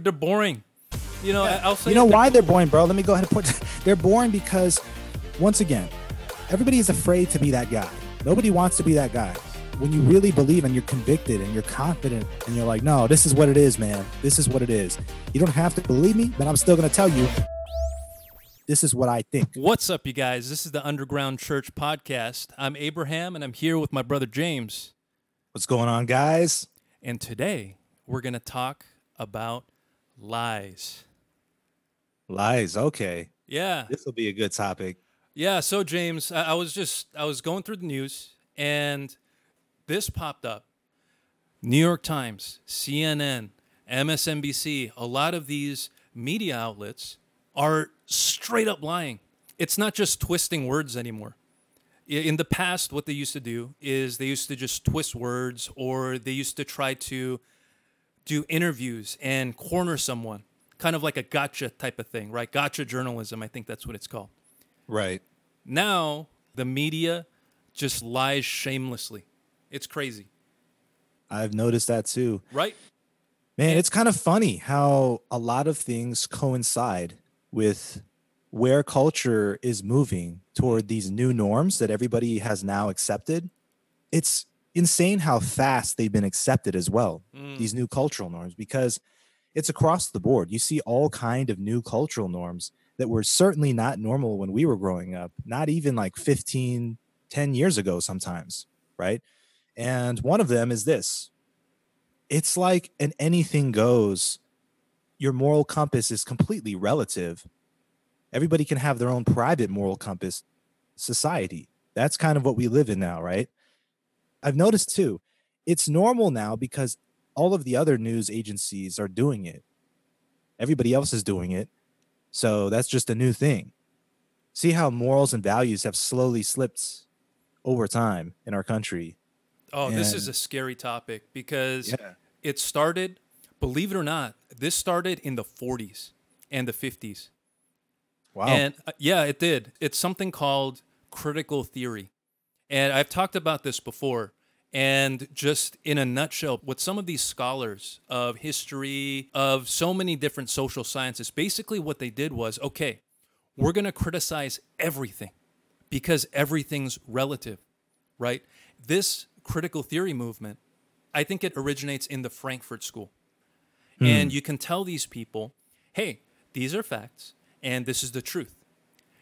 They're boring. You know, I'll say You know why they're boring, bro? Let me go ahead and put. They're boring because, once again, everybody is afraid to be that guy. Nobody wants to be that guy. When you really believe and you're convicted and you're confident and you're like, no, this is what it is, man. This is what it is. You don't have to believe me, but I'm still gonna tell you. This is what I think. What's up, you guys? This is the Underground Church Podcast. I'm Abraham, and I'm here with my brother James. What's going on, guys? And today, we're going to talk about lies. Lies. Okay, Yeah. this will be a good topic. Yeah. So, James, I, I was just, I was going through the news, and this popped up New York Times, CNN, MSNBC, a lot of these media outlets are straight up lying. It's not just twisting words anymore. In the past, what they used to do is they used to just twist words or they used to try to do interviews and corner someone, kind of like a gotcha type of thing, right? Gotcha journalism, I think that's what it's called. Right. Now, the media just lies shamelessly. It's crazy, I've noticed that too. right? Man, it's kind of funny how a lot of things coincide with where culture is moving toward these new norms that everybody has now accepted. It's insane how fast they've been accepted as well, Mm. these new cultural norms, because it's across the board. You see all kind of new cultural norms that were certainly not normal when we were growing up, not even like 15, 10 years ago sometimes, right? And one of them is this it's like an anything goes. Your moral compass is completely relative. Everybody can have their own private moral compass. Society. That's kind of what we live in now, right? I've noticed too, it's normal now because all of the other news agencies are doing it. Everybody else is doing it. So that's just a new thing. See how morals and values have slowly slipped over time in our country. Oh, this is a scary topic because Yeah. it started, believe it or not, this started in the 40s and the 50s. Wow. And uh, yeah, it did. It's something called critical theory. And I've talked about this before. And just in a nutshell, what some of these scholars of history, of so many different social sciences, basically what they did was okay, we're going to criticize everything because everything's relative, right? This critical theory movement, I think it originates in the Frankfurt School. Hmm. And you can tell these people, hey, these are facts and this is the truth.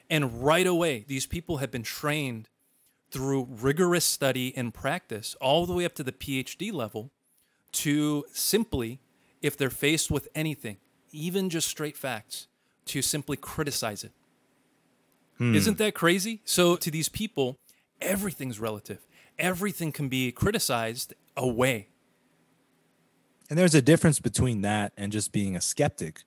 And right away, these people have been trained through rigorous study and practice all the way up to the PhD level to simply, if they're faced with anything, even just straight facts, to simply criticize it. Hmm. Isn't that crazy? So, to these people, everything's relative. Everything can be criticized away. And there's a difference between that and just being a skeptic.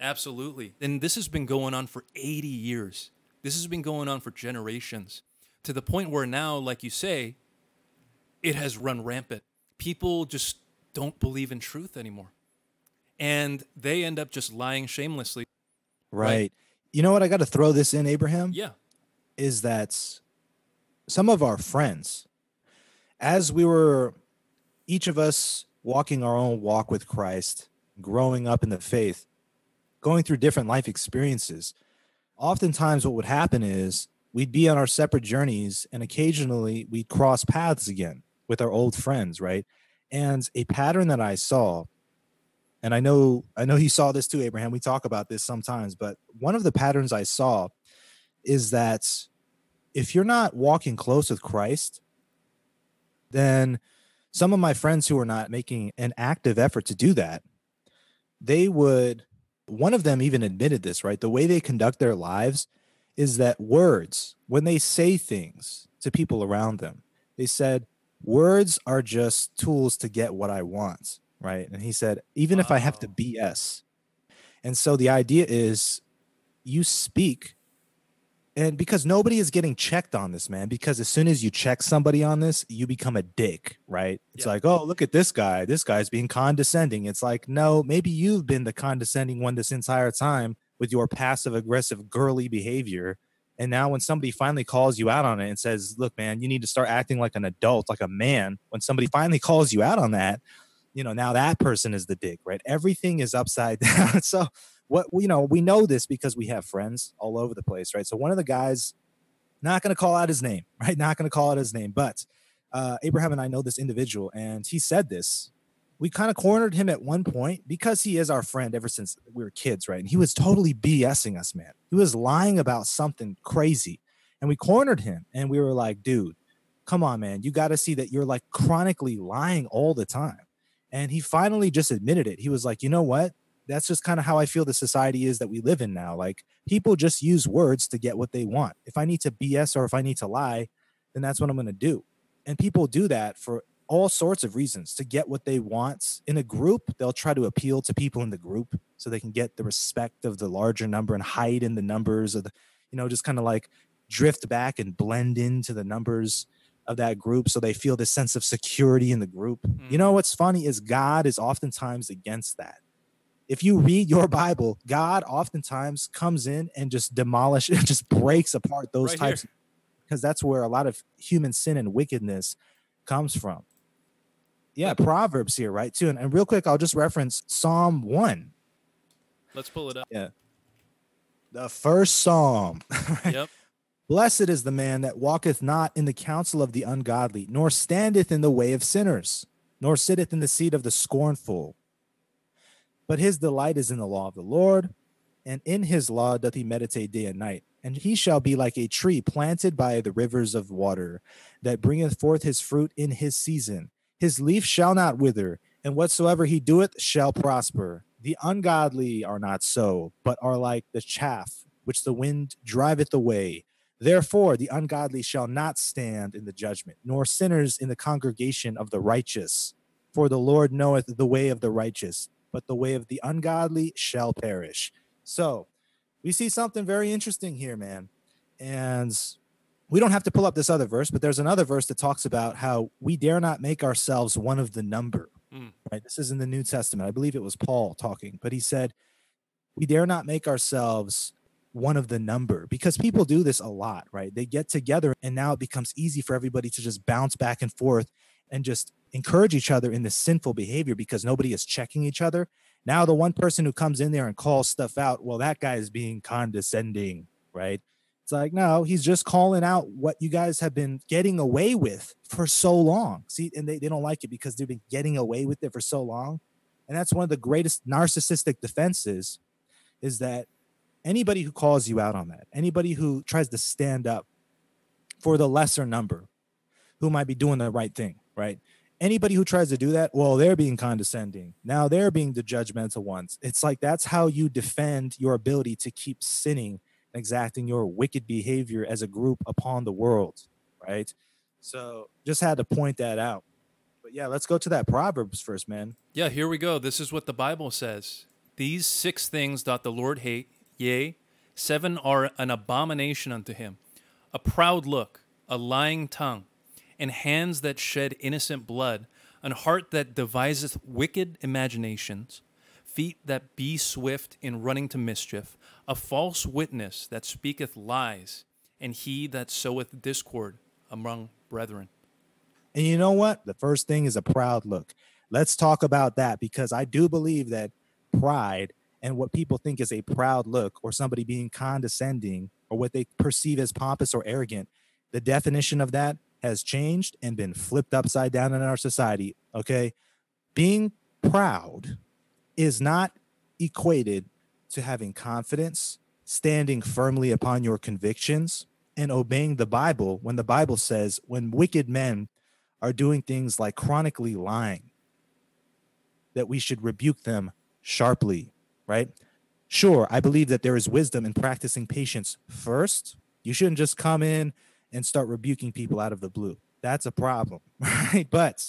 Absolutely. And this has been going on for 80 years. This has been going on for generations to the point where now, like you say, it has run rampant. People just don't believe in truth anymore. And they end up just lying shamelessly. Right. Right. You know what? I got to throw this in, Abraham, Yeah. is that some of our friends, as we were each of us walking our own walk with Christ, growing up in the faith, going through different life experiences, oftentimes what would happen is we'd be on our separate journeys and occasionally we'd cross paths again with our old friends, right? And a pattern that I saw and I know I know you saw this too, Abraham. We talk about this sometimes, but one of the patterns I saw is that if you're not walking close with Christ, then some of my friends who are not making an active effort to do that, they would one of them even admitted this, right? The way they conduct their lives is that words, when they say things to people around them, they said, words are just tools to get what I want, right? And he said, even if I have to Wow. BS. And so the idea is you speak and because nobody is getting checked on this, man, because as soon as you check somebody on this, you become a dick, right? It's Yeah. like, oh, look at this guy. This guy's being condescending. It's like, no, maybe you've been the condescending one this entire time with your passive aggressive girly behavior. And now when somebody finally calls you out on it and says, look, man, you need to start acting like an adult, like a man, when somebody finally calls you out on that, you know, now that person is the dick, right? Everything is upside down. so what you know, we know this because we have friends all over the place, right? So one of the guys, not going to call out his name, right? Not going to call out his name, but uh, Abraham and I know this individual, and he said this. We kind of cornered him at one point because he is our friend ever since we were kids, right? And he was totally BSing us, man. He was lying about something crazy. And we cornered him and we were like, dude, come on, man. You got to see that you're like chronically lying all the time. And he finally just admitted it. He was like, you know what? That's just kind of how I feel the society is that we live in now. Like people just use words to get what they want. If I need to BS or if I need to lie, then that's what I'm going to do. And people do that for all sorts of reasons to get what they want in a group. They'll try to appeal to people in the group so they can get the respect of the larger number and hide in the numbers of the, you know, just kind of like drift back and blend into the numbers of that group so they feel this sense of security in the group. Mm. You know mm. what's funny is God is oftentimes against that. If you read your Bible, God oftentimes comes in and just demolishes, just breaks apart those right types because that's where a lot of human sin and wickedness comes from. Yeah, Proverbs here, right? Too. And, and real quick, I'll just reference Psalm 1. Let's pull it up. Yeah. The first psalm. Right? Yep. Blessed is the man that walketh not in the counsel of the ungodly, nor standeth in the way of sinners, nor sitteth in the seat of the scornful. But his delight is in the law of the Lord, and in his law doth he meditate day and night and he shall be like a tree planted by the rivers of water, that bringeth forth his fruit in his season. His leaf shall not wither, and whatsoever he doeth shall prosper. The ungodly are not so, but are like the chaff which the wind driveth away. Therefore, the ungodly shall not stand in the judgment, nor sinners in the congregation of the righteous. For the Lord knoweth the way of the righteous, but the way of the ungodly shall perish. So, we see something very interesting here, man. And we don't have to pull up this other verse, but there's another verse that talks about how we dare not make ourselves one of the number. Mm. Right? This is in the New Testament. I believe it was Paul talking, but he said, We dare not make ourselves one of the number because people do this a lot, right? They get together and now it becomes easy for everybody to just bounce back and forth and just encourage each other in this sinful behavior because nobody is checking each other. Now, the one person who comes in there and calls stuff out, well, that guy is being condescending, right? It's like, no, he's just calling out what you guys have been getting away with for so long. See, and they, they don't like it because they've been getting away with it for so long. And that's one of the greatest narcissistic defenses is that anybody who calls you out on that, anybody who tries to stand up for the lesser number who might be doing the right thing, right? anybody who tries to do that, well, they're being condescending. Now they're being the judgmental ones. It's like that's how you defend your ability to keep sinning exacting your wicked behavior as a group upon the world, right? So just had to point that out. But yeah, let's go to that Proverbs first, man. Yeah, here we go. This is what the Bible says. These six things doth the Lord hate, yea, seven are an abomination unto him a proud look, a lying tongue and hands that shed innocent blood, an heart that deviseth wicked imaginations, feet that be swift in running to mischief, a false witness that speaketh lies, and he that soweth discord among brethren. And you know what? The first thing is a proud look. Let's talk about that because I do believe that pride and what people think is a proud look or somebody being condescending or what they perceive as pompous or arrogant, the definition of that has changed and been flipped upside down in our society. Okay. Being proud is not equated to having confidence, standing firmly upon your convictions, and obeying the Bible when the Bible says when wicked men are doing things like chronically lying, that we should rebuke them sharply, right? Sure, I believe that there is wisdom in practicing patience first. You shouldn't just come in and start rebuking people out of the blue. That's a problem, right? But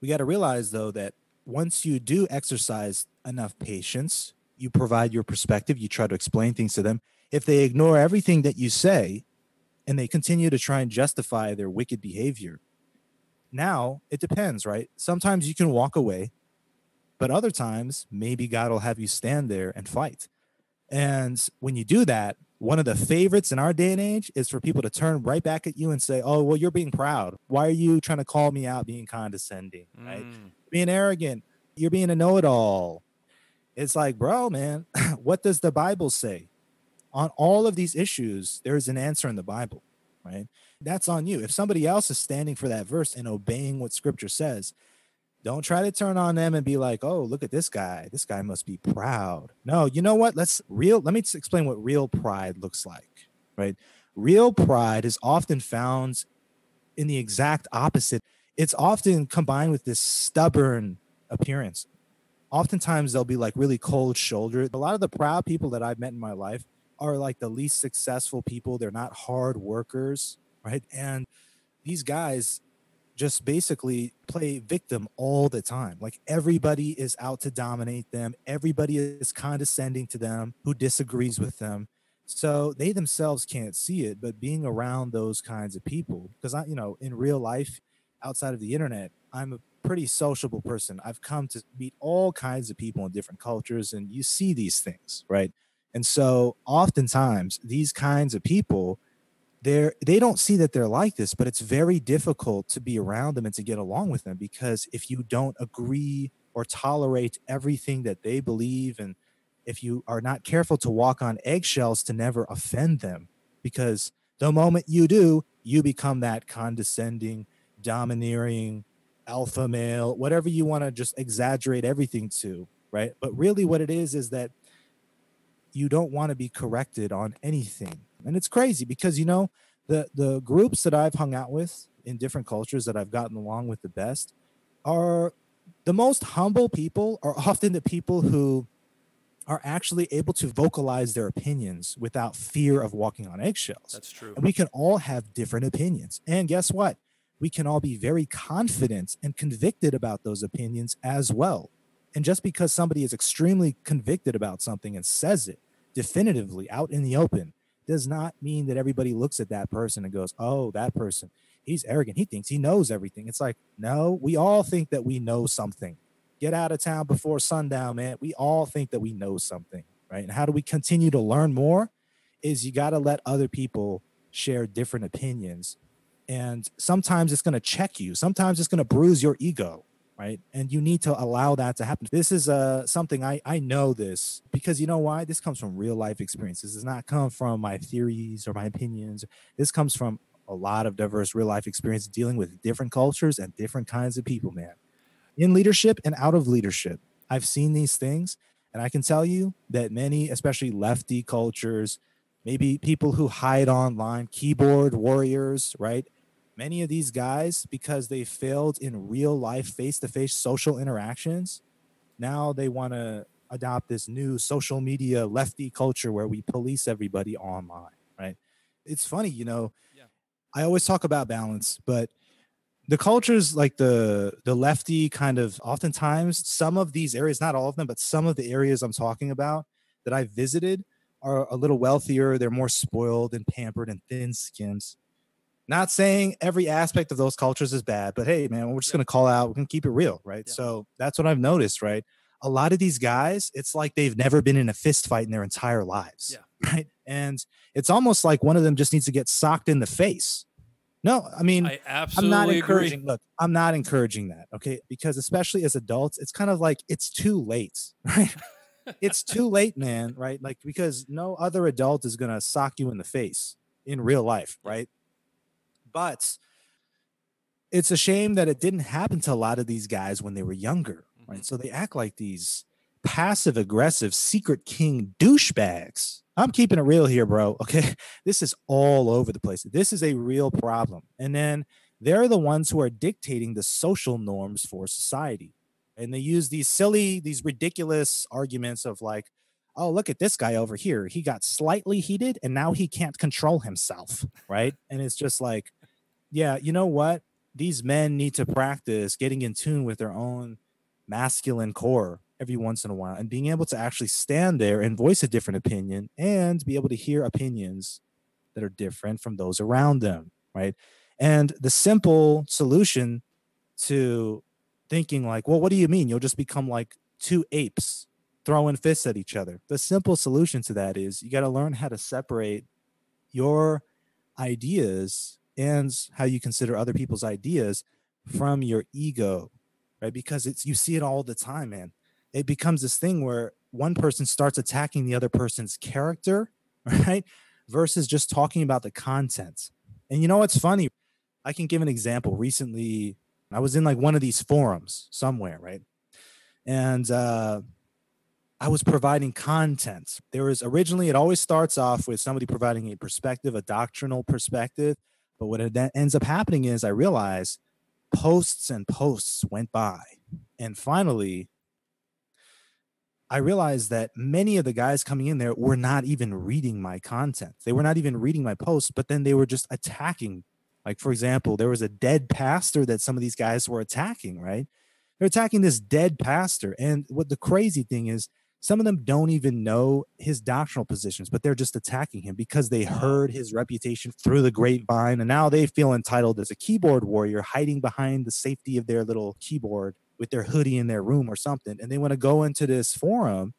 we got to realize though that once you do exercise enough patience, you provide your perspective, you try to explain things to them. If they ignore everything that you say and they continue to try and justify their wicked behavior, now it depends, right? Sometimes you can walk away, but other times maybe God will have you stand there and fight. And when you do that, one of the favorites in our day and age is for people to turn right back at you and say, "Oh, well, you're being proud. Why are you trying to call me out being condescending? Right? Mm. Being arrogant. You're being a know-it-all." It's like, bro, man, what does the Bible say? On all of these issues, there is an answer in the Bible, right? That's on you. If somebody else is standing for that verse and obeying what Scripture says, don't try to turn on them and be like, "Oh, look at this guy. This guy must be proud." No, you know what? Let's real let me explain what real pride looks like, right? Real pride is often found in the exact opposite. It's often combined with this stubborn appearance. Oftentimes they'll be like really cold shouldered. A lot of the proud people that I've met in my life are like the least successful people. They're not hard workers, right? And these guys just basically play victim all the time. Like everybody is out to dominate them, everybody is condescending to them who disagrees with them. So they themselves can't see it, but being around those kinds of people, because I, you know, in real life, outside of the internet, I'm a pretty sociable person. I've come to meet all kinds of people in different cultures, and you see these things, right? And so oftentimes, these kinds of people they're they don't see that they're like this but it's very difficult to be around them and to get along with them because if you don't agree or tolerate everything that they believe and if you are not careful to walk on eggshells to never offend them because the moment you do you become that condescending domineering alpha male whatever you want to just exaggerate everything to right? But really what it is is that you don't want to be corrected on anything and it's crazy because you know the the groups that I've hung out with in different cultures that I've gotten along with the best are the most humble people are often the people who are actually able to vocalize their opinions without fear of walking on eggshells. That's true. And we can all have different opinions. And guess what? We can all be very confident and convicted about those opinions as well. And just because somebody is extremely convicted about something and says it definitively out in the open does not mean that everybody looks at that person and goes, oh, that person, he's arrogant. He thinks he knows everything. It's like, no, we all think that we know something. Get out of town before sundown, man. We all think that we know something, right? And how do we continue to learn more? Is you got to let other people share different opinions. And sometimes it's going to check you, sometimes it's going to bruise your ego right? And you need to allow that to happen. This is uh something i i know this because you know why? This comes from real life experiences. This does not come from my theories or my opinions. This comes from a lot of diverse real life experience dealing with different cultures and different kinds of people man. In leadership and out of leadership i've seen these things and i can tell you that many especially lefty cultures maybe people who hide online keyboard warriors right many of these guys because they failed in real life face-to-face social interactions. Now they want to adopt this new social media lefty culture where we police everybody online right? It's funny you know Yeah. i always talk about balance but the cultures like the the lefty kind of oftentimes some of these areas not all of them but some of the areas i'm talking about that i visited are a little wealthier they're more spoiled and pampered and thin skins not saying every aspect of those cultures is bad, but hey, man, we're just Yeah. gonna call out, we're gonna keep it real, right? Yeah. So that's what I've noticed, right? A lot of these guys, it's like they've never been in a fist fight in their entire lives, Yeah. right? And it's almost like one of them just needs to get socked in the face. No, I mean, I I'm absolutely not agree. encouraging. Look, I'm not encouraging that. Okay, because especially as adults, it's kind of like it's too late, right? it's too late, man. Right? Like because no other adult is gonna sock you in the face in real life, right? But it's a shame that it didn't happen to a lot of these guys when they were younger, right? Mhm. So they act like these passive aggressive secret king douchebags. I'm keeping it real here, bro. Okay. This is all over the place. This is a real problem. And then they're the ones who are dictating the social norms for society. And they use these silly, these ridiculous arguments of like, oh, look at this guy over here. He got slightly heated and now he can't control himself. Right. and it's just like, yeah, you know what? These men need to practice getting in tune with their own masculine core every once in a while and being able to actually stand there and voice a different opinion and be able to hear opinions that are different from those around them. Right. And the simple solution to thinking like, well, what do you mean? You'll just become like two apes throwing fists at each other. The simple solution to that is you got to learn how to separate your ideas and how you consider other people's ideas from your ego, right? Because it's you see it all the time, man. It becomes this thing where one person starts attacking the other person's character, right? Versus just talking about the content. And you know what's funny? I can give an example. Recently, I was in like one of these forums somewhere, right? And uh, I was providing content. There was originally, it always starts off with somebody providing a perspective, a doctrinal perspective. But what ends up happening is I realize posts and posts went by. And finally, I realized that many of the guys coming in there were not even reading my content. They were not even reading my posts, but then they were just attacking. Like, for example, there was a dead pastor that some of these guys were attacking, right? They're attacking this dead pastor. And what the crazy thing is, some of them don't even know his doctrinal positions, but they're just attacking him because they uh-huh. heard his reputation through the grapevine. And now they feel entitled as a keyboard warrior hiding behind the safety of their little keyboard with their hoodie in their room or something. And they want to go into this forum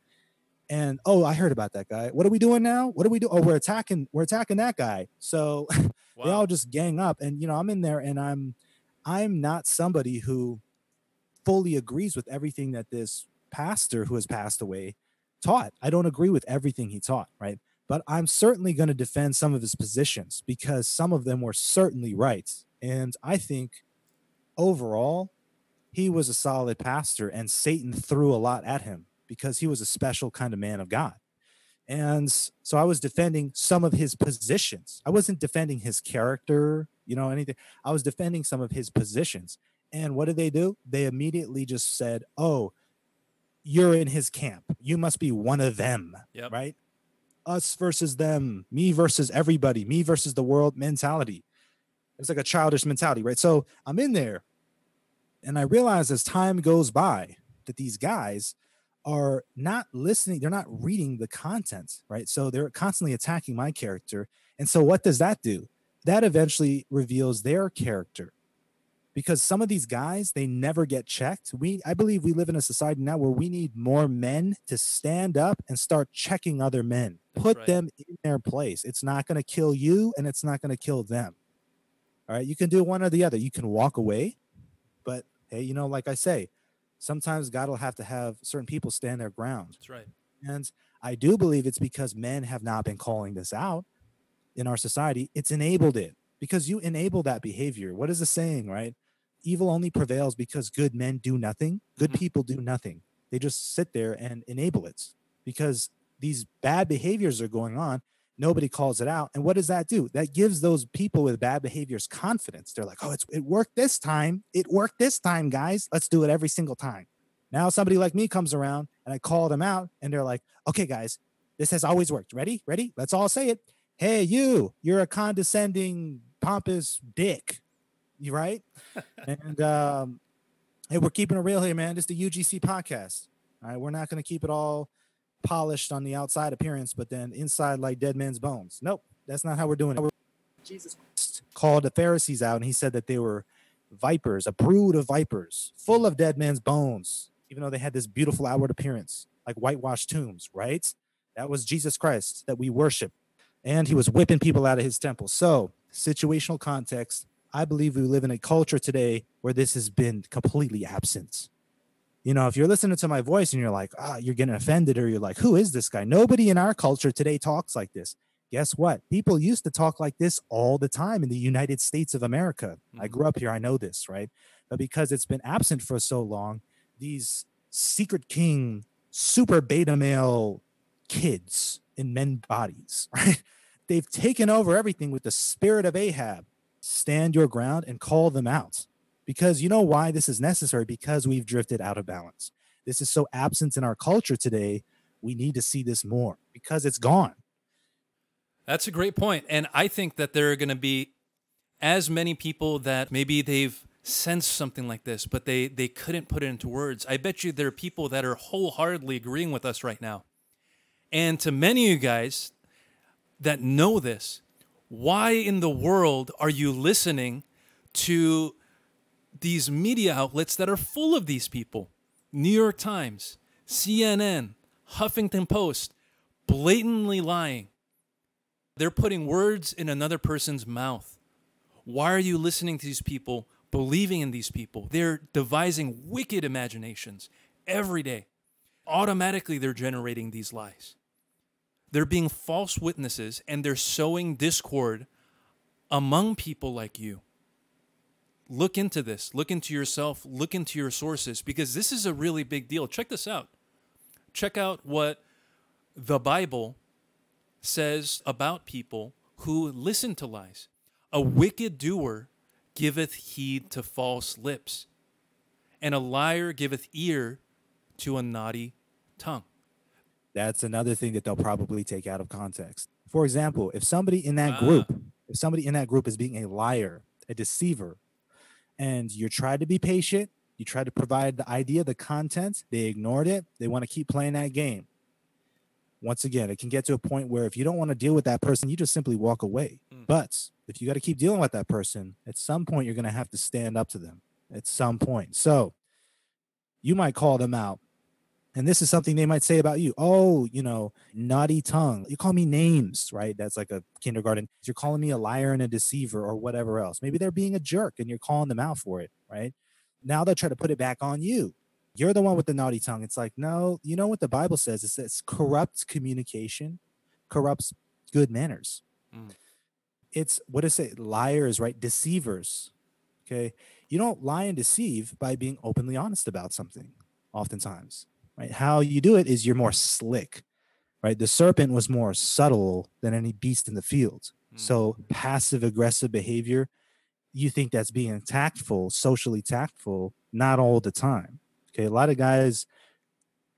and oh, I heard about that guy. What are we doing now? What are we doing? Oh, we're attacking, we're attacking that guy. So wow. they all just gang up. And you know, I'm in there and I'm I'm not somebody who fully agrees with everything that this pastor who has passed away taught. I don't agree with everything he taught, right? But I'm certainly going to defend some of his positions because some of them were certainly right. And I think overall, he was a solid pastor, and Satan threw a lot at him because he was a special kind of man of God. And so I was defending some of his positions. I wasn't defending his character, you know, anything. I was defending some of his positions. And what did they do? They immediately just said, oh, you're in his camp. You must be one of them, yep. right? Us versus them, me versus everybody, me versus the world mentality. It's like a childish mentality, right? So I'm in there and I realize as time goes by that these guys are not listening, they're not reading the content, right? So they're constantly attacking my character. And so what does that do? That eventually reveals their character because some of these guys they never get checked. We i believe we live in a society now where we need more men to stand up and start checking other men. That's put right. them in their place. It's not going to kill you and it's not going to kill them. All right you can do one or the other. You can walk away but hey you know like i say sometimes god will have to have certain people stand their ground. That's right. And i do believe it's because men have not been calling this out in our society. It's enabled it because you enable that behavior. What is the saying right evil only prevails because good men do nothing. Good mm-hmm. people do nothing. They just sit there and enable it because these bad behaviors are going on. Nobody calls it out. And what does that do? That gives those people with bad behaviors confidence. They're like, oh, it's, it worked this time. It worked this time, guys. Let's do it every single time. Now somebody like me comes around and I call them out and they're like, okay, guys, this has always worked. Ready? Ready? Let's all say it. Hey, you, you're a condescending, pompous dick. You right? and um, hey, we're keeping it real here, man. This is the UGC podcast. All right, we're not going to keep it all polished on the outside appearance, but then inside like dead man's bones. Nope, that's not how we're doing it. Jesus Christ called the Pharisees out, and he said that they were vipers, a brood of vipers, full of dead man's bones, even though they had this beautiful outward appearance, like whitewashed tombs, right? That was Jesus Christ that we worship. And he was whipping people out of his temple. So, situational context, I believe we live in a culture today where this has been completely absent. You know, if you're listening to my voice and you're like, ah, you're getting offended, or you're like, who is this guy? Nobody in our culture today talks like this. Guess what? People used to talk like this all the time in the United States of America. Mm-hmm. I grew up here, I know this, right? But because it's been absent for so long, these secret king, super beta male kids in men bodies, right? They've taken over everything with the spirit of Ahab stand your ground and call them out. Because you know why this is necessary? Because we've drifted out of balance. This is so absent in our culture today. We need to see this more because it's gone. That's a great. And I think that there are going to be as many people that maybe they've sensed something like this, but they, they couldn't put it into words. I bet you there are people that are wholeheartedly agreeing with us right now. And to many of you guys that know this, why in the world are you listening to these media outlets that are full of these people? New York Times, CNN, Huffington Post, blatantly lying. They're putting words in another person's mouth. Why are you listening to these people, believing in these people? They're devising wicked imaginations every day. Automatically, they're generating these lies. They're being false witnesses and they're sowing discord among people like you. Look into this. Look into yourself. Look into your sources because this is a really big deal. Check this out. Check out what the Bible says about people who listen to lies. A wicked doer giveth heed to false lips, and a liar giveth ear to a naughty tongue. That's another thing that they'll probably take out of context. For example, if somebody in that group, Ah. if somebody in that group is being a liar, a deceiver, and you try to be patient, you try to provide the idea, the content, they ignored it, they want to keep playing that game. Once again, it can get to a point where if you don't want to deal with that person, you just simply walk away. Mm. But if you got to keep dealing with that person, at some point you're going to have to stand up to them at some point. So you might call them out. And this is something they might say about you. Oh, you know, naughty tongue. You call me names, right? That's like a kindergarten. You're calling me a liar and a deceiver or whatever else. Maybe they're being a jerk and you're calling them out for it, right? Now they'll try to put it back on you. You're the one with the naughty tongue. It's like, no, you know what the Bible says? It says corrupt communication corrupts good manners. Mm. It's what does it? Liars, right? Deceivers. Okay. You don't lie and deceive by being openly honest about something, oftentimes. Right. How you do it is you're more slick. Right. The serpent was more subtle than any beast in the field. Mm. So passive aggressive behavior, you think that's being tactful, socially tactful, not all the time. Okay. A lot of guys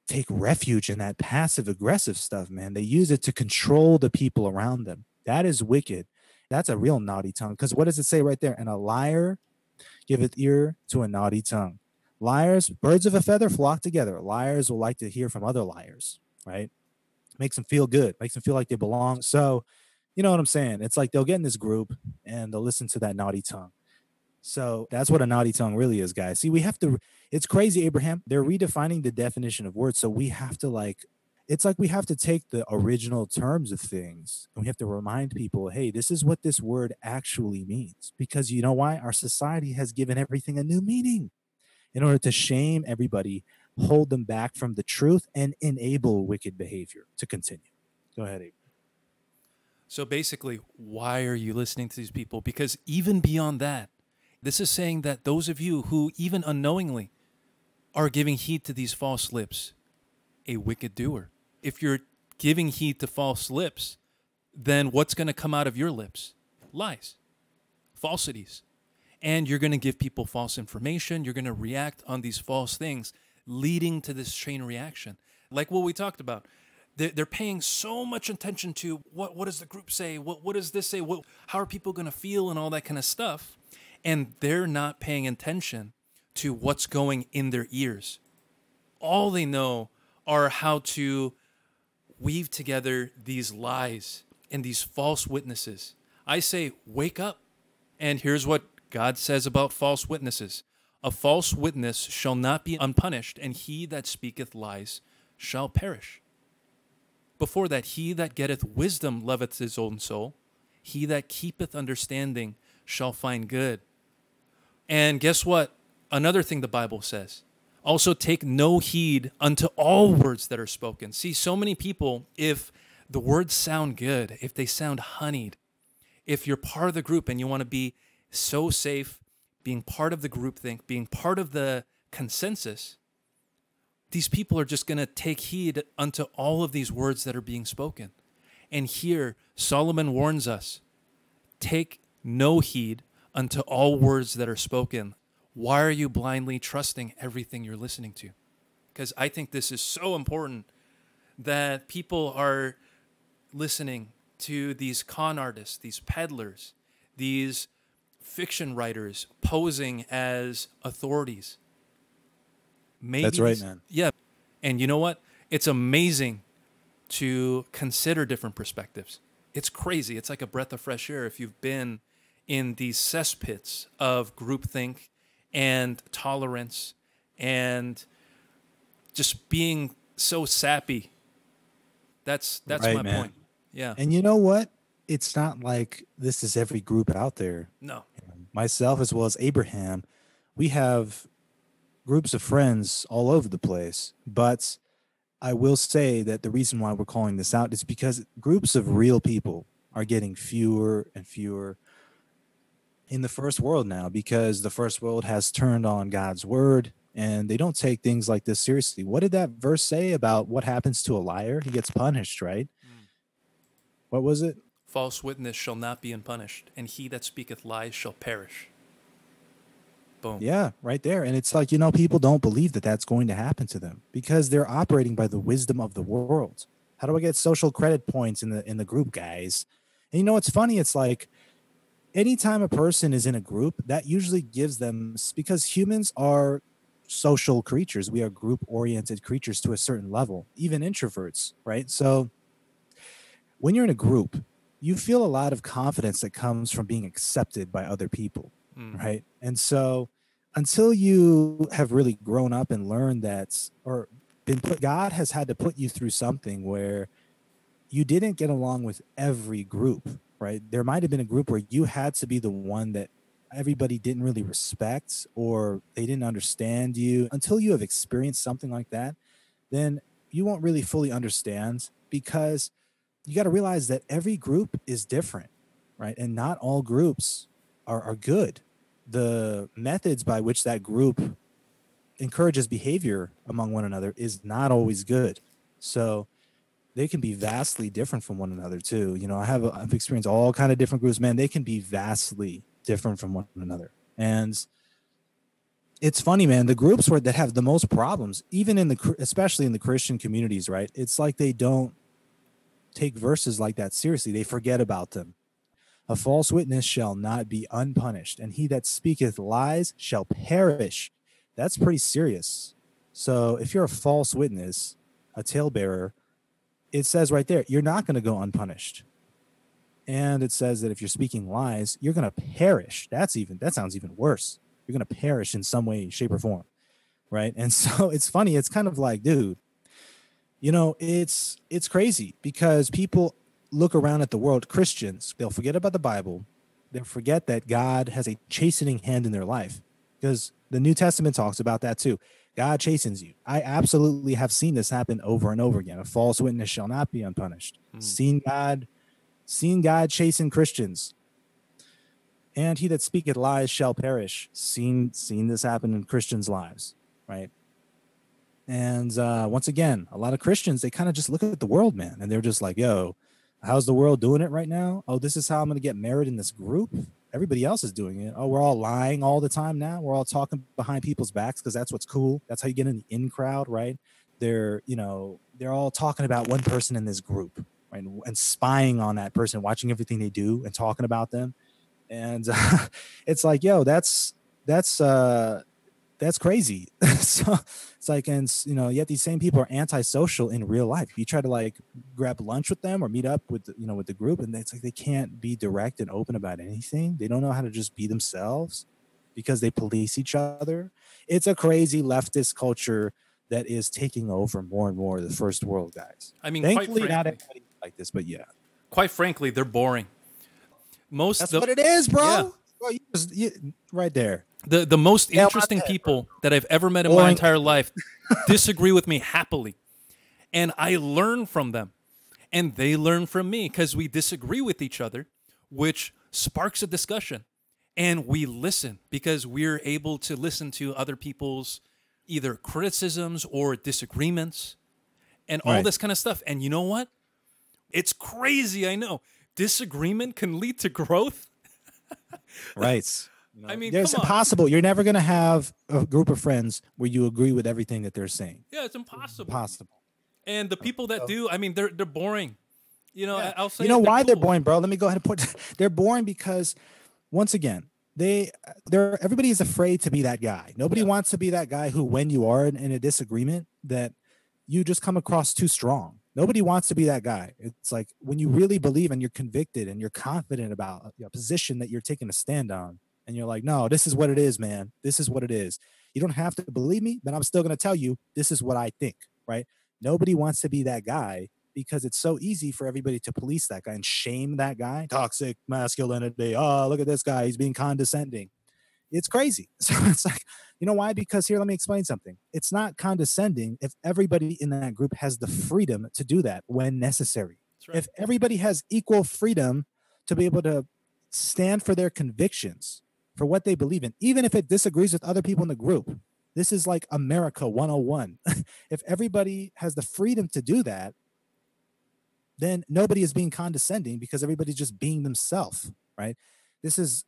take refuge in that passive aggressive stuff, man. They use it to control the people around them. That is wicked. That's a real naughty tongue. Because what does it say right there? And a liar giveth ear to a naughty tongue. Liars, birds of a feather flock together. Liars will like to hear from other liars, right? Makes them feel good, makes them feel like they belong. So, you know what I'm saying? It's like they'll get in this group and they'll listen to that naughty tongue. So that's what a naughty tongue really is, guys. See, we have to, it's crazy, Abraham. They're redefining the definition of words. So we have to like, it's like we have to take the original terms of things and we have to remind people, hey, this is what this word actually means. Because you know why? Our society has given everything a new meaning in order to shame everybody, hold them back from the truth, and enable wicked behavior to continue. Go ahead, Abe. So basically, why are you listening to these people? Because even beyond that, this is saying that those of you who, even unknowingly, are giving heed to these false lips, a wicked doer. If you're giving heed to false lips, then what's going to come out of your lips? Lies, falsities. And you're going to give people false information. You're going to react on these false things, leading to this chain reaction. Like what we talked about they're, paying so much attention to what, what does the group say what, what does this say what, how are people going to feel and all that kind of stuff and they're not paying attention to what's going in their ears all they know are how to weave together these lies and these false witnesses i say wake up and here's what god says about false witnesses a false witness shall not be unpunished and he that speaketh lies shall perish before that, he that getteth wisdom loveth his own soul. He that keepeth understanding shall find good. And guess what? Another thing the Bible says also take no heed unto all words that are spoken. See, so many people, if the words sound good, if they sound honeyed, if you're part of the group and you want to be so safe, being part of the group think, being part of the consensus, these people are just going to take heed unto all of these words that are being spoken. And here, Solomon warns us take no heed unto all words that are spoken. Why are you blindly trusting everything you're listening to? Because I think this is so important that people are listening to these con artists, these peddlers, these fiction writers posing as authorities. Maybe That's right, man. Yeah. And you know what? It's amazing to consider different perspectives. It's crazy. It's like a breath of fresh air if you've been in these cesspits of groupthink and tolerance and just being so sappy That's that's Right, my man. point. Yeah. And you know what? It's not like this is every group out there. No. Myself as well as Abraham, we have groups of friends all over the place. But I will say that the reason why we're calling this out is because groups of real people are getting fewer and fewer in the first world now because the first world has turned on God's word and they don't take things like this seriously. What did that verse say about what happens to a liar? He gets punished, right? Hmm. What was it? False witness shall not be unpunished, and he that speaketh lies shall perish. Boom. Yeah, right there. And it's like, you know, people don't believe that that's going to happen to them because they're operating by the wisdom of the world. How do I get social credit points in the in the group, guys? And you know what's funny? It's like anytime a person is in a group, that usually gives them because humans are social creatures. We are group oriented creatures to a certain level, even introverts, right? So when you're in a group, you feel a lot of confidence that comes from being accepted by other people Mm. right? And so until you have really grown up and learned that or been put god has had to put you through something where you didn't get along with every group right? There might have been a group where you had to be the one that everybody didn't really respect or they didn't understand you. Until you have experienced something like that then you won't really fully understand because you got to realize that every group is different right and not all groups are, are good. The methods by which that group encourages behavior among one another is not always good. So they can be vastly different from one another too. You know, I have I've experienced all kind of different groups. Man, they can be vastly different from one another. And it's funny, man. The groups where that have the most problems, even in the especially in the Christian communities, right? It's like they don't take verses like that seriously. They forget about them. A false witness shall not be unpunished, and he that speaketh lies shall perish. That's pretty serious. So if you're a false witness, a talebearer, it says right there, you're not going to go unpunished. And it says that if you're speaking lies, you're going to perish. That's even that sounds even worse. You're going to perish in some way, shape, or form. Right. And so it's funny. It's kind of like, dude, you know, it's it's crazy because people look around at the world, Christians, they'll forget about the Bible. They'll forget that God has a chastening hand in their life because the New Testament talks about that too. God chastens you. I absolutely have seen this happen over and over again. A false witness shall not be unpunished. Mm. Seen God, seen God chasten Christians. And he that speaketh lies shall perish. Seen seen this happen in Christians' lives, right? And uh, once again, a lot of Christians they kind of just look at the world, man, and they're just like, "Yo, how's the world doing it right now? Oh, this is how I'm going to get married in this group. Everybody else is doing it. Oh, we're all lying all the time now. We're all talking behind people's backs because that's what's cool. That's how you get in the in crowd, right? They're, you know, they're all talking about one person in this group, right? And, spying on that person, watching everything they do and talking about them. And uh, it's like, yo, that's that's uh that's crazy. so it's like, and you know, yet these same people are antisocial in real life. You try to like grab lunch with them or meet up with you know with the group, and it's like they can't be direct and open about anything. They don't know how to just be themselves because they police each other. It's a crazy leftist culture that is taking over more and more of the first world guys. I mean, Thankfully, quite not frankly, everybody like this, but yeah, quite frankly, they're boring. Most that's the, what it is, bro. Yeah. Bro, you just, you, right there. The the most interesting people that I've ever met in my entire life disagree with me happily, and I learn from them, and they learn from me because we disagree with each other, which sparks a discussion, and we listen because we're able to listen to other people's either criticisms or disagreements, and all Right. this kind of stuff. And you know what? It's crazy. I know disagreement can lead to growth. Right. I mean, it's impossible. You're never going to have a group of friends where you agree with everything that they're saying. Yeah, it's impossible. Impossible. And the people that do, I mean, they're they're boring. You know, I- I'll say You know it, why they're boring, bro? Let me go ahead and put. They're boring because, once again, they they're everybody is afraid to be that guy. Nobody wants to be that guy who, when you are in, in a disagreement, that you just come across too strong. Nobody wants to be that guy. It's like when you really believe and you're convicted and you're confident about a position that you're taking a stand on, and you're like, no, this is what it is, man. This is what it is. You don't have to believe me, but I'm still going to tell you this is what I think, right? Nobody wants to be that guy because it's so easy for everybody to police that guy and shame that guy. Toxic masculinity. Oh, look at this guy. He's being condescending. It's crazy. So it's like, you know why? Because here, let me explain something. It's not condescending if everybody in that group has the freedom to do that when necessary. That's If everybody has equal freedom to be able to stand for their convictions, for what they believe in, even if it disagrees with other people in the group, this is like America 101. if everybody has the freedom to do that, then nobody is being condescending because everybody's just being themselves, right? This is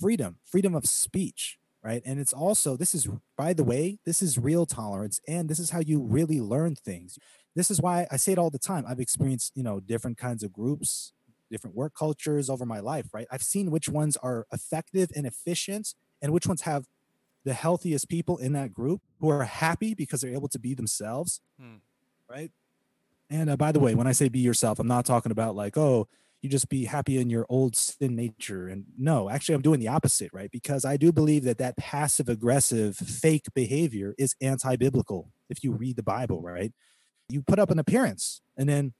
freedom, freedom of speech, right? And it's also, this is, by the way, this is real tolerance and this is how you really learn things. This is why I say it all the time. I've experienced, you know, different kinds of groups, different work cultures over my life, right? I've seen which ones are effective and efficient and which ones have the healthiest people in that group who are happy because they're able to be themselves, Hmm. right? And uh, by the way, when I say be yourself, I'm not talking about like, oh, you just be happy in your old sin nature. And no, actually, I'm doing the opposite, right? Because I do believe that that passive aggressive fake behavior is anti biblical. If you read the Bible, right? You put up an appearance and then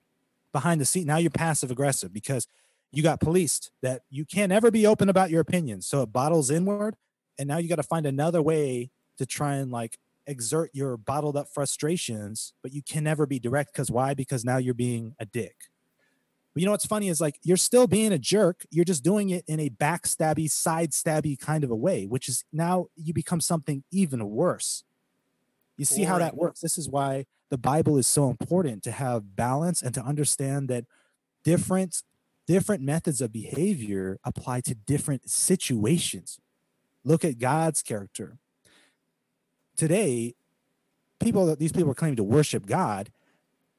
behind the scene, now you're passive aggressive because you got policed that you can't ever be open about your opinions. So it bottles inward. And now you got to find another way to try and like exert your bottled up frustrations, but you can never be direct because why? Because now you're being a dick. But you know what's funny is like you're still being a jerk. You're just doing it in a backstabby, side stabby kind of a way, which is now you become something even worse. You see how that works. This is why the Bible is so important to have balance and to understand that different different methods of behavior apply to different situations. Look at God's character. Today, people that these people are claiming to worship God,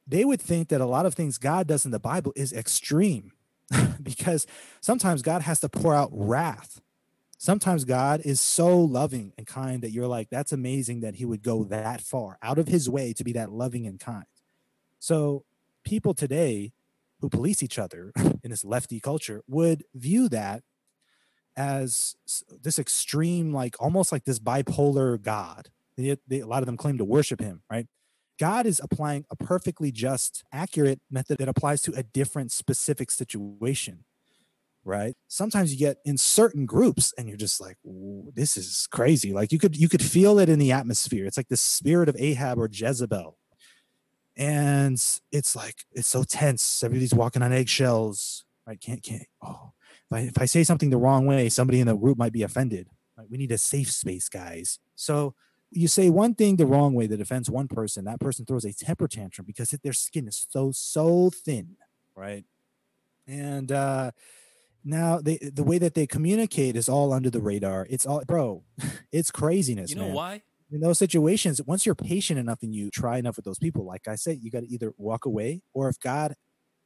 they would think that a lot of things God does in the Bible is extreme because sometimes God has to pour out wrath. Sometimes God is so loving and kind that you're like, that's amazing that he would go that far out of his way to be that loving and kind. So, people today who police each other in this lefty culture would view that as this extreme, like almost like this bipolar God. Yet they, a lot of them claim to worship him, right? God is applying a perfectly just, accurate method that applies to a different specific situation, right? Sometimes you get in certain groups and you're just like, this is crazy. Like you could you could feel it in the atmosphere. It's like the spirit of Ahab or Jezebel. And it's like it's so tense. Everybody's walking on eggshells. Right? Can't can't. Oh, if I, if I say something the wrong way, somebody in the group might be offended. Right? We need a safe space, guys. So you say one thing the wrong way that offends one person, that person throws a temper tantrum because their skin is so so thin, right? And uh, now they the way that they communicate is all under the radar. It's all, bro. It's craziness. You know man why? in those situations, once you're patient enough and you try enough with those people, like I said, you got to either walk away or if God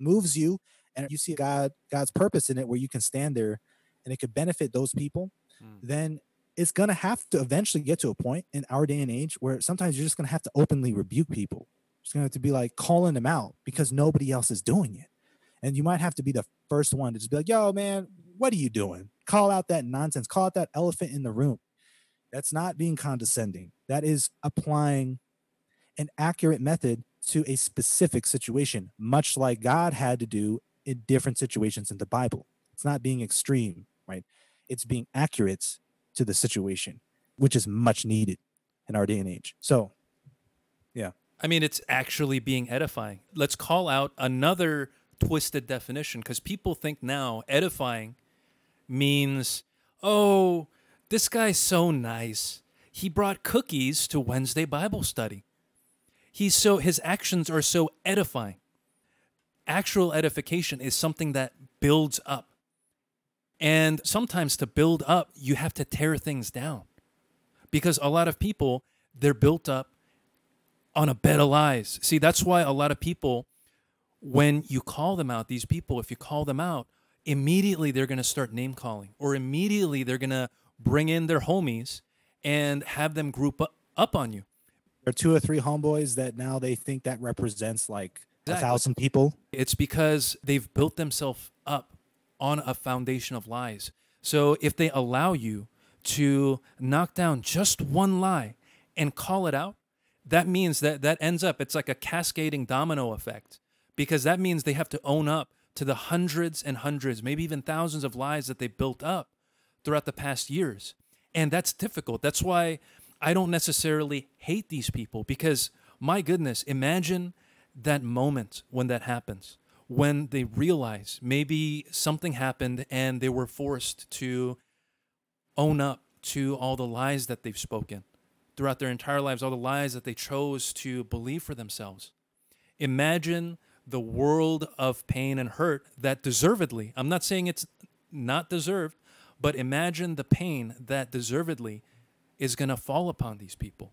moves you and you see God God's purpose in it where you can stand there and it could benefit those people, Mm. then it's gonna have to eventually get to a point in our day and age where sometimes you're just gonna have to openly rebuke people. It's gonna have to be like calling them out because nobody else is doing it. And you might have to be the first one to just be like, yo, man, what are you doing? Call out that nonsense, call out that elephant in the room. That's not being condescending. That is applying an accurate method to a specific situation, much like God had to do in different situations in the Bible. It's not being extreme, right? It's being accurate to the situation, which is much needed in our day and age. So, yeah. I mean, it's actually being edifying. Let's call out another twisted definition because people think now edifying means, oh, this guy's so nice. He brought cookies to Wednesday Bible study. He's so his actions are so edifying. Actual edification is something that builds up. And sometimes to build up, you have to tear things down. Because a lot of people, they're built up on a bed of lies. See, that's why a lot of people, when you call them out, these people, if you call them out, immediately they're going to start name calling, or immediately they're going to bring in their homies and have them group up, on you. there are two or three homeboys that now they think that represents like a thousand people. It's because they've built themselves up on a foundation of lies. So if they allow you to knock down just one lie and call it out, that means that that ends up it's like a cascading domino effect because that means they have to own up to the hundreds and hundreds, maybe even thousands of lies that they built up throughout the past years. And that's difficult. That's why I don't necessarily hate these people because, my goodness, imagine that moment when that happens, when they realize maybe something happened and they were forced to own up to all the lies that they've spoken throughout their entire lives, all the lies that they chose to believe for themselves. Imagine the world of pain and hurt that deservedly, I'm not saying it's not deserved, but imagine the pain that deservedly is going to fall upon these people.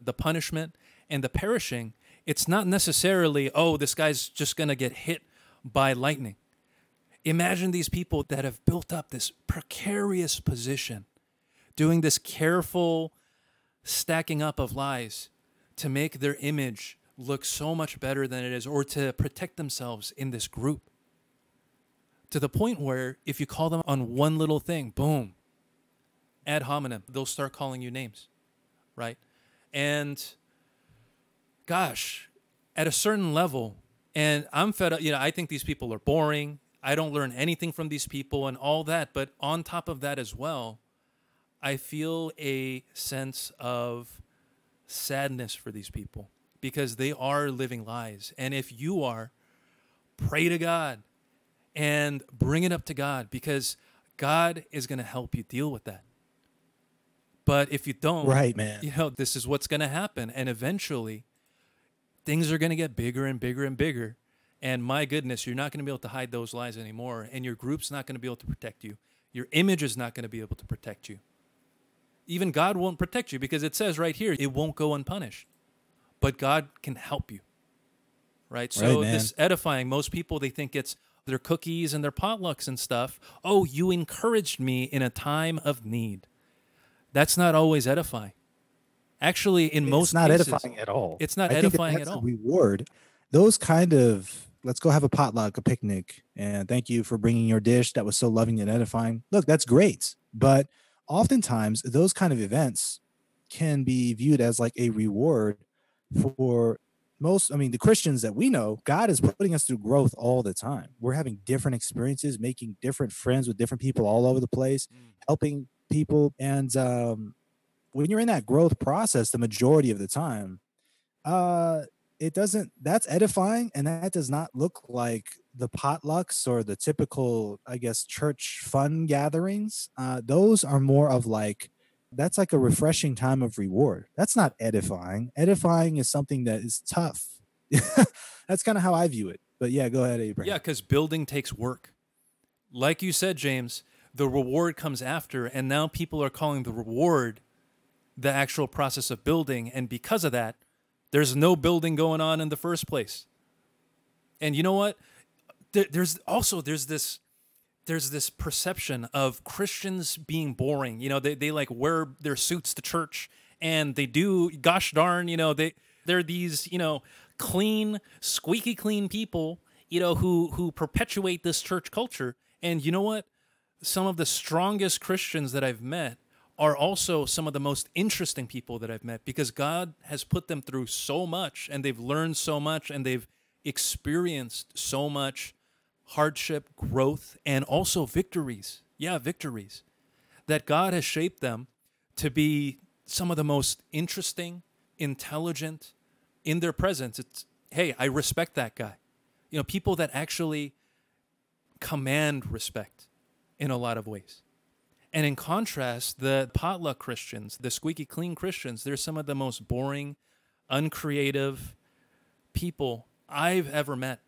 The punishment and the perishing, it's not necessarily, oh, this guy's just going to get hit by lightning. Imagine these people that have built up this precarious position, doing this careful stacking up of lies to make their image look so much better than it is or to protect themselves in this group. To the point where if you call them on one little thing, boom, ad hominem, they'll start calling you names, right? And gosh, at a certain level, and I'm fed up, you know, I think these people are boring. I don't learn anything from these people and all that. But on top of that as well, I feel a sense of sadness for these people because they are living lies. And if you are, pray to God and bring it up to God because God is going to help you deal with that. But if you don't, Right, man. you know, this is what's going to happen. And eventually, things are going to get bigger and bigger and bigger. And my goodness, you're not going to be able to hide those lies anymore. And your group's not going to be able to protect you. Your image is not going to be able to protect you. Even God won't protect you because it says right here, it won't go unpunished. But God can help you. Right? So Right, this edifying, most people they think it's their cookies and their potlucks and stuff. Oh, you encouraged me in a time of need. That's not always edifying. Actually, in most it's not cases, edifying at all. it's not I that edifying at a all. reward. Those kind of let's go have a potluck, a picnic, and thank you for bringing your dish that was so loving and edifying. Look, that's great, but oftentimes those kind of events can be viewed as like a reward for most i mean the christians that we know god is putting us through growth all the time. We're having different experiences making different friends with different people all over the place Mm. helping people. And um when you're in that growth process the majority of the time uh it doesn't that's edifying and that does not look like the potlucks or the typical i guess church fun gatherings. Uh those are more of like that's like a refreshing time of reward that's not edifying edifying is something that is tough that's kind of how i view it but yeah go ahead abraham Yeah, because building takes work. Like you said, James, the reward comes after, and now people are calling the reward the actual process of building. And because of that, there's no building going on in the first place. And you know what? There, there's also there's this there's this perception of Christians being boring. You know, they, they like wear their suits to church and they do gosh darn, you know, they they're these, you know, clean, squeaky clean people, you know, who who perpetuate this church culture. And you know what? Some of the strongest Christians that I've met are also some of the most interesting people that I've met because God has put them through so much and they've learned so much and they've experienced so much hardship, growth, and also victories. Yeah, victories. That God has shaped them to be some of the most interesting, intelligent in their presence. It's, hey, I respect that guy. You know, people that actually command respect in a lot of ways. And in contrast, the potluck Christians, the squeaky clean Christians, they're some of the most boring, uncreative people I've ever met.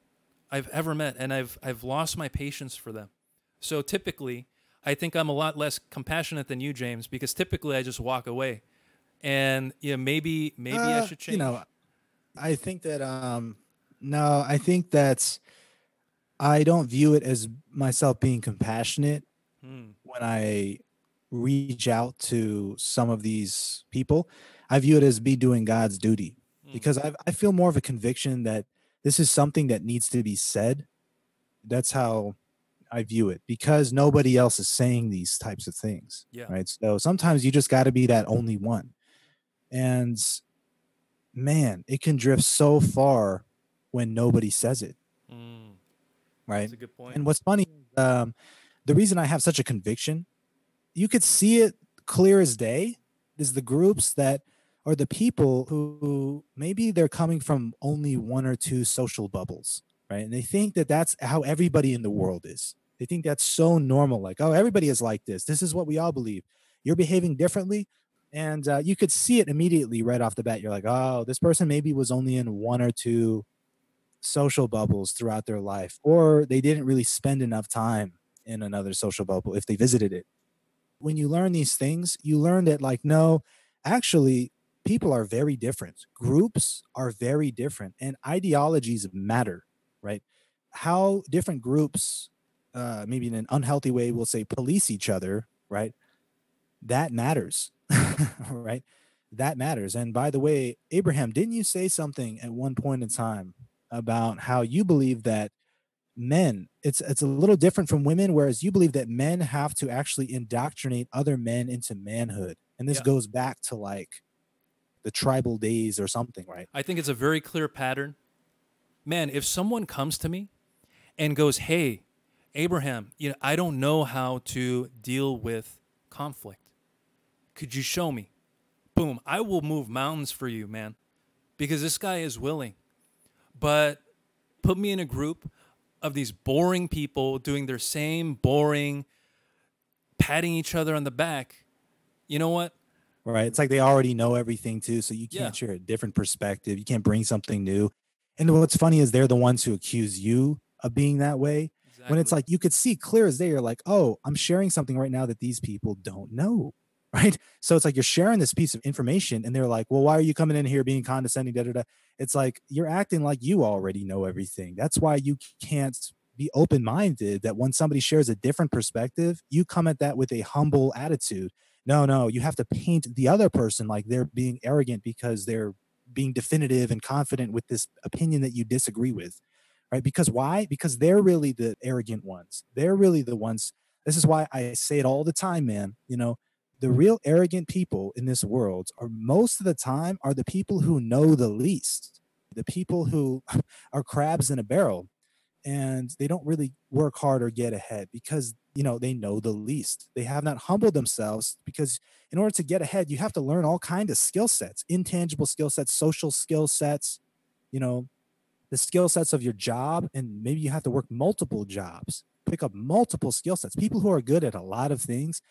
I've ever met, and I've I've lost my patience for them. So typically, I think I'm a lot less compassionate than you, James, because typically I just walk away. And yeah, maybe maybe I Uh, should change. You know, I think that um no, I think that's I don't view it as myself being compassionate Hmm. when I reach out to some of these people. I view it as be doing God's duty Mm. because I I feel more of a conviction that this is something that needs to be said. That's how I view it because nobody else is saying these types of things. Yeah. Right. So sometimes you just got to be that only one. And man, it can drift so far when nobody says it. Mm, Right. that's a good point. And what's funny, um, the reason I have such a conviction, you could see it clear as day, is the groups that are the people who, maybe they're coming from only one or two social bubbles, right? And they think that that's how everybody in the world is. They think that's so normal, like, oh, everybody is like this. This is what we all believe. You're behaving differently. And uh, you could see it immediately right off the bat. You're like, oh, this person maybe was only in one or two social bubbles throughout their life, or they didn't really spend enough time in another social bubble if they visited it. When you learn these things, you learn that, like, no, actually, people are very different. Groups are very different, and ideologies matter, right? How different groups, uh, maybe in an unhealthy way, will say police each other, right? That matters, right? That matters. And by the way, Abraham, didn't you say something at one point in time about how you believe that men it's it's a little different from women whereas you believe that men have to actually indoctrinate other men into manhood and this Yeah. goes back to like the tribal days or something right I think it's a very clear pattern. Man, if someone comes to me and goes, "Hey, Abraham, you know, I don't know how to deal with conflict. Could you show me?" Boom, I will move mountains for you, man. Because this guy is willing. But put me in a group of these boring people doing their same boring patting each other on the back. You know what? Right? It's like they already know everything too so you can't share a different perspective you can't bring something new. And what's funny is they're the ones who accuse you of being that way when it's like you could see clear as day you're like oh i'm sharing something right now that these people don't know right? So it's like you're sharing this piece of information and they're like well why are you coming in here being condescending da, da, da. it's like you're acting like you already know everything. That's why you can't be open-minded that when somebody shares a different perspective you come at that with a humble attitude no no you have to paint the other person like they're being arrogant because they're being definitive and confident with this opinion that you disagree with right? Because why? Because they're really the arrogant ones. They're really the ones. This is why I say it all the time, man. You know, the mm. real arrogant people in this world are most of the time are the people who know the least, the people who are crabs in a barrel and they don't really work hard or get ahead because you know they know the least. They have not humbled themselves because in order to get ahead you have to learn all kind of skill sets intangible skill sets social skill sets you know the skill sets of your job and maybe you have to work multiple jobs pick up multiple skill sets. People who are good at a lot of things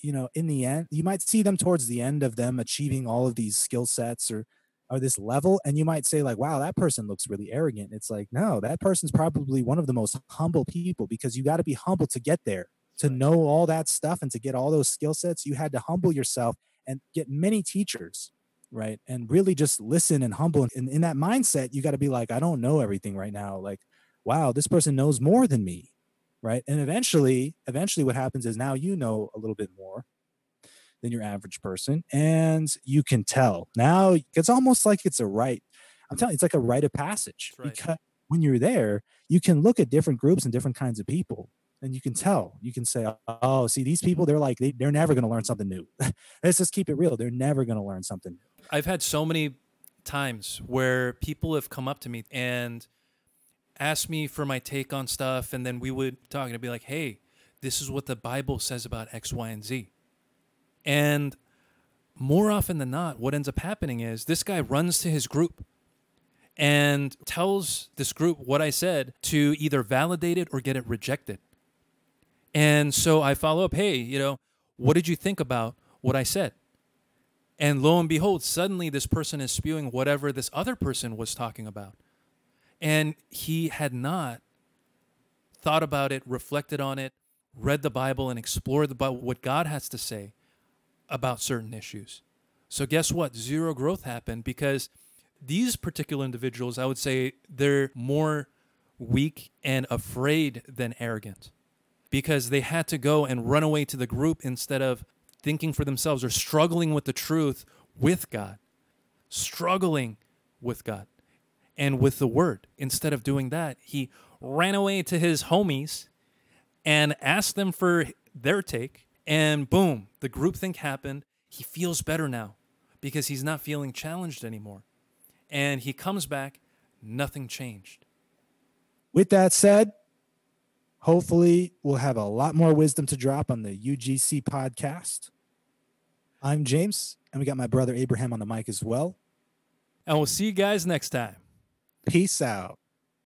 you know in the end you might see them towards the end of them achieving all of these skill sets or or this level and you might say like wow that person looks really arrogant. It's like no that person's probably one of the most humble people because you got to be humble to get there to know all that stuff and to get all those skill sets. You had to humble yourself and get many teachers right? And really just listen and humble and in that mindset you got to be like i don't know everything right now. Like wow this person knows more than me right? And eventually eventually what happens is now you know a little bit more than your average person and you can tell. Now it's almost like it's a right i'm telling you it's like a rite of passage right. because when you're there you can look at different groups and different kinds of people and you can tell. You can say oh see these people they're like they, they're never going to learn something new. Let's just keep it real. They're never going to learn something new. I've had so many times where people have come up to me and asked me for my take on stuff, and then we would talk and I'd be like, "Hey, this is what the Bible says about X, Y, and Z." And more often than not, what ends up happening is this guy runs to his group and tells this group what I said to either validate it or get it rejected. And so I follow up, hey, you know, what did you think about what I said? And lo and behold, suddenly this person is spewing whatever this other person was talking about. And he had not thought about it, reflected on it, read the Bible, and explored about what God has to say about certain issues. So, guess what? Zero growth happened because these particular individuals, I would say, they're more weak and afraid than arrogant because they had to go and run away to the group instead of thinking for themselves or struggling with the truth with God, struggling with God and with the word. Instead of doing that, he ran away to his homies and asked them for their take. And boom, the groupthink happened. He feels better now because he's not feeling challenged anymore. And he comes back nothing changed. With that said, hopefully we'll have a lot more wisdom to drop on the UGC podcast. I'm James, and we got my brother Abraham on the mic as well. And we'll see you guys next time. Peace out.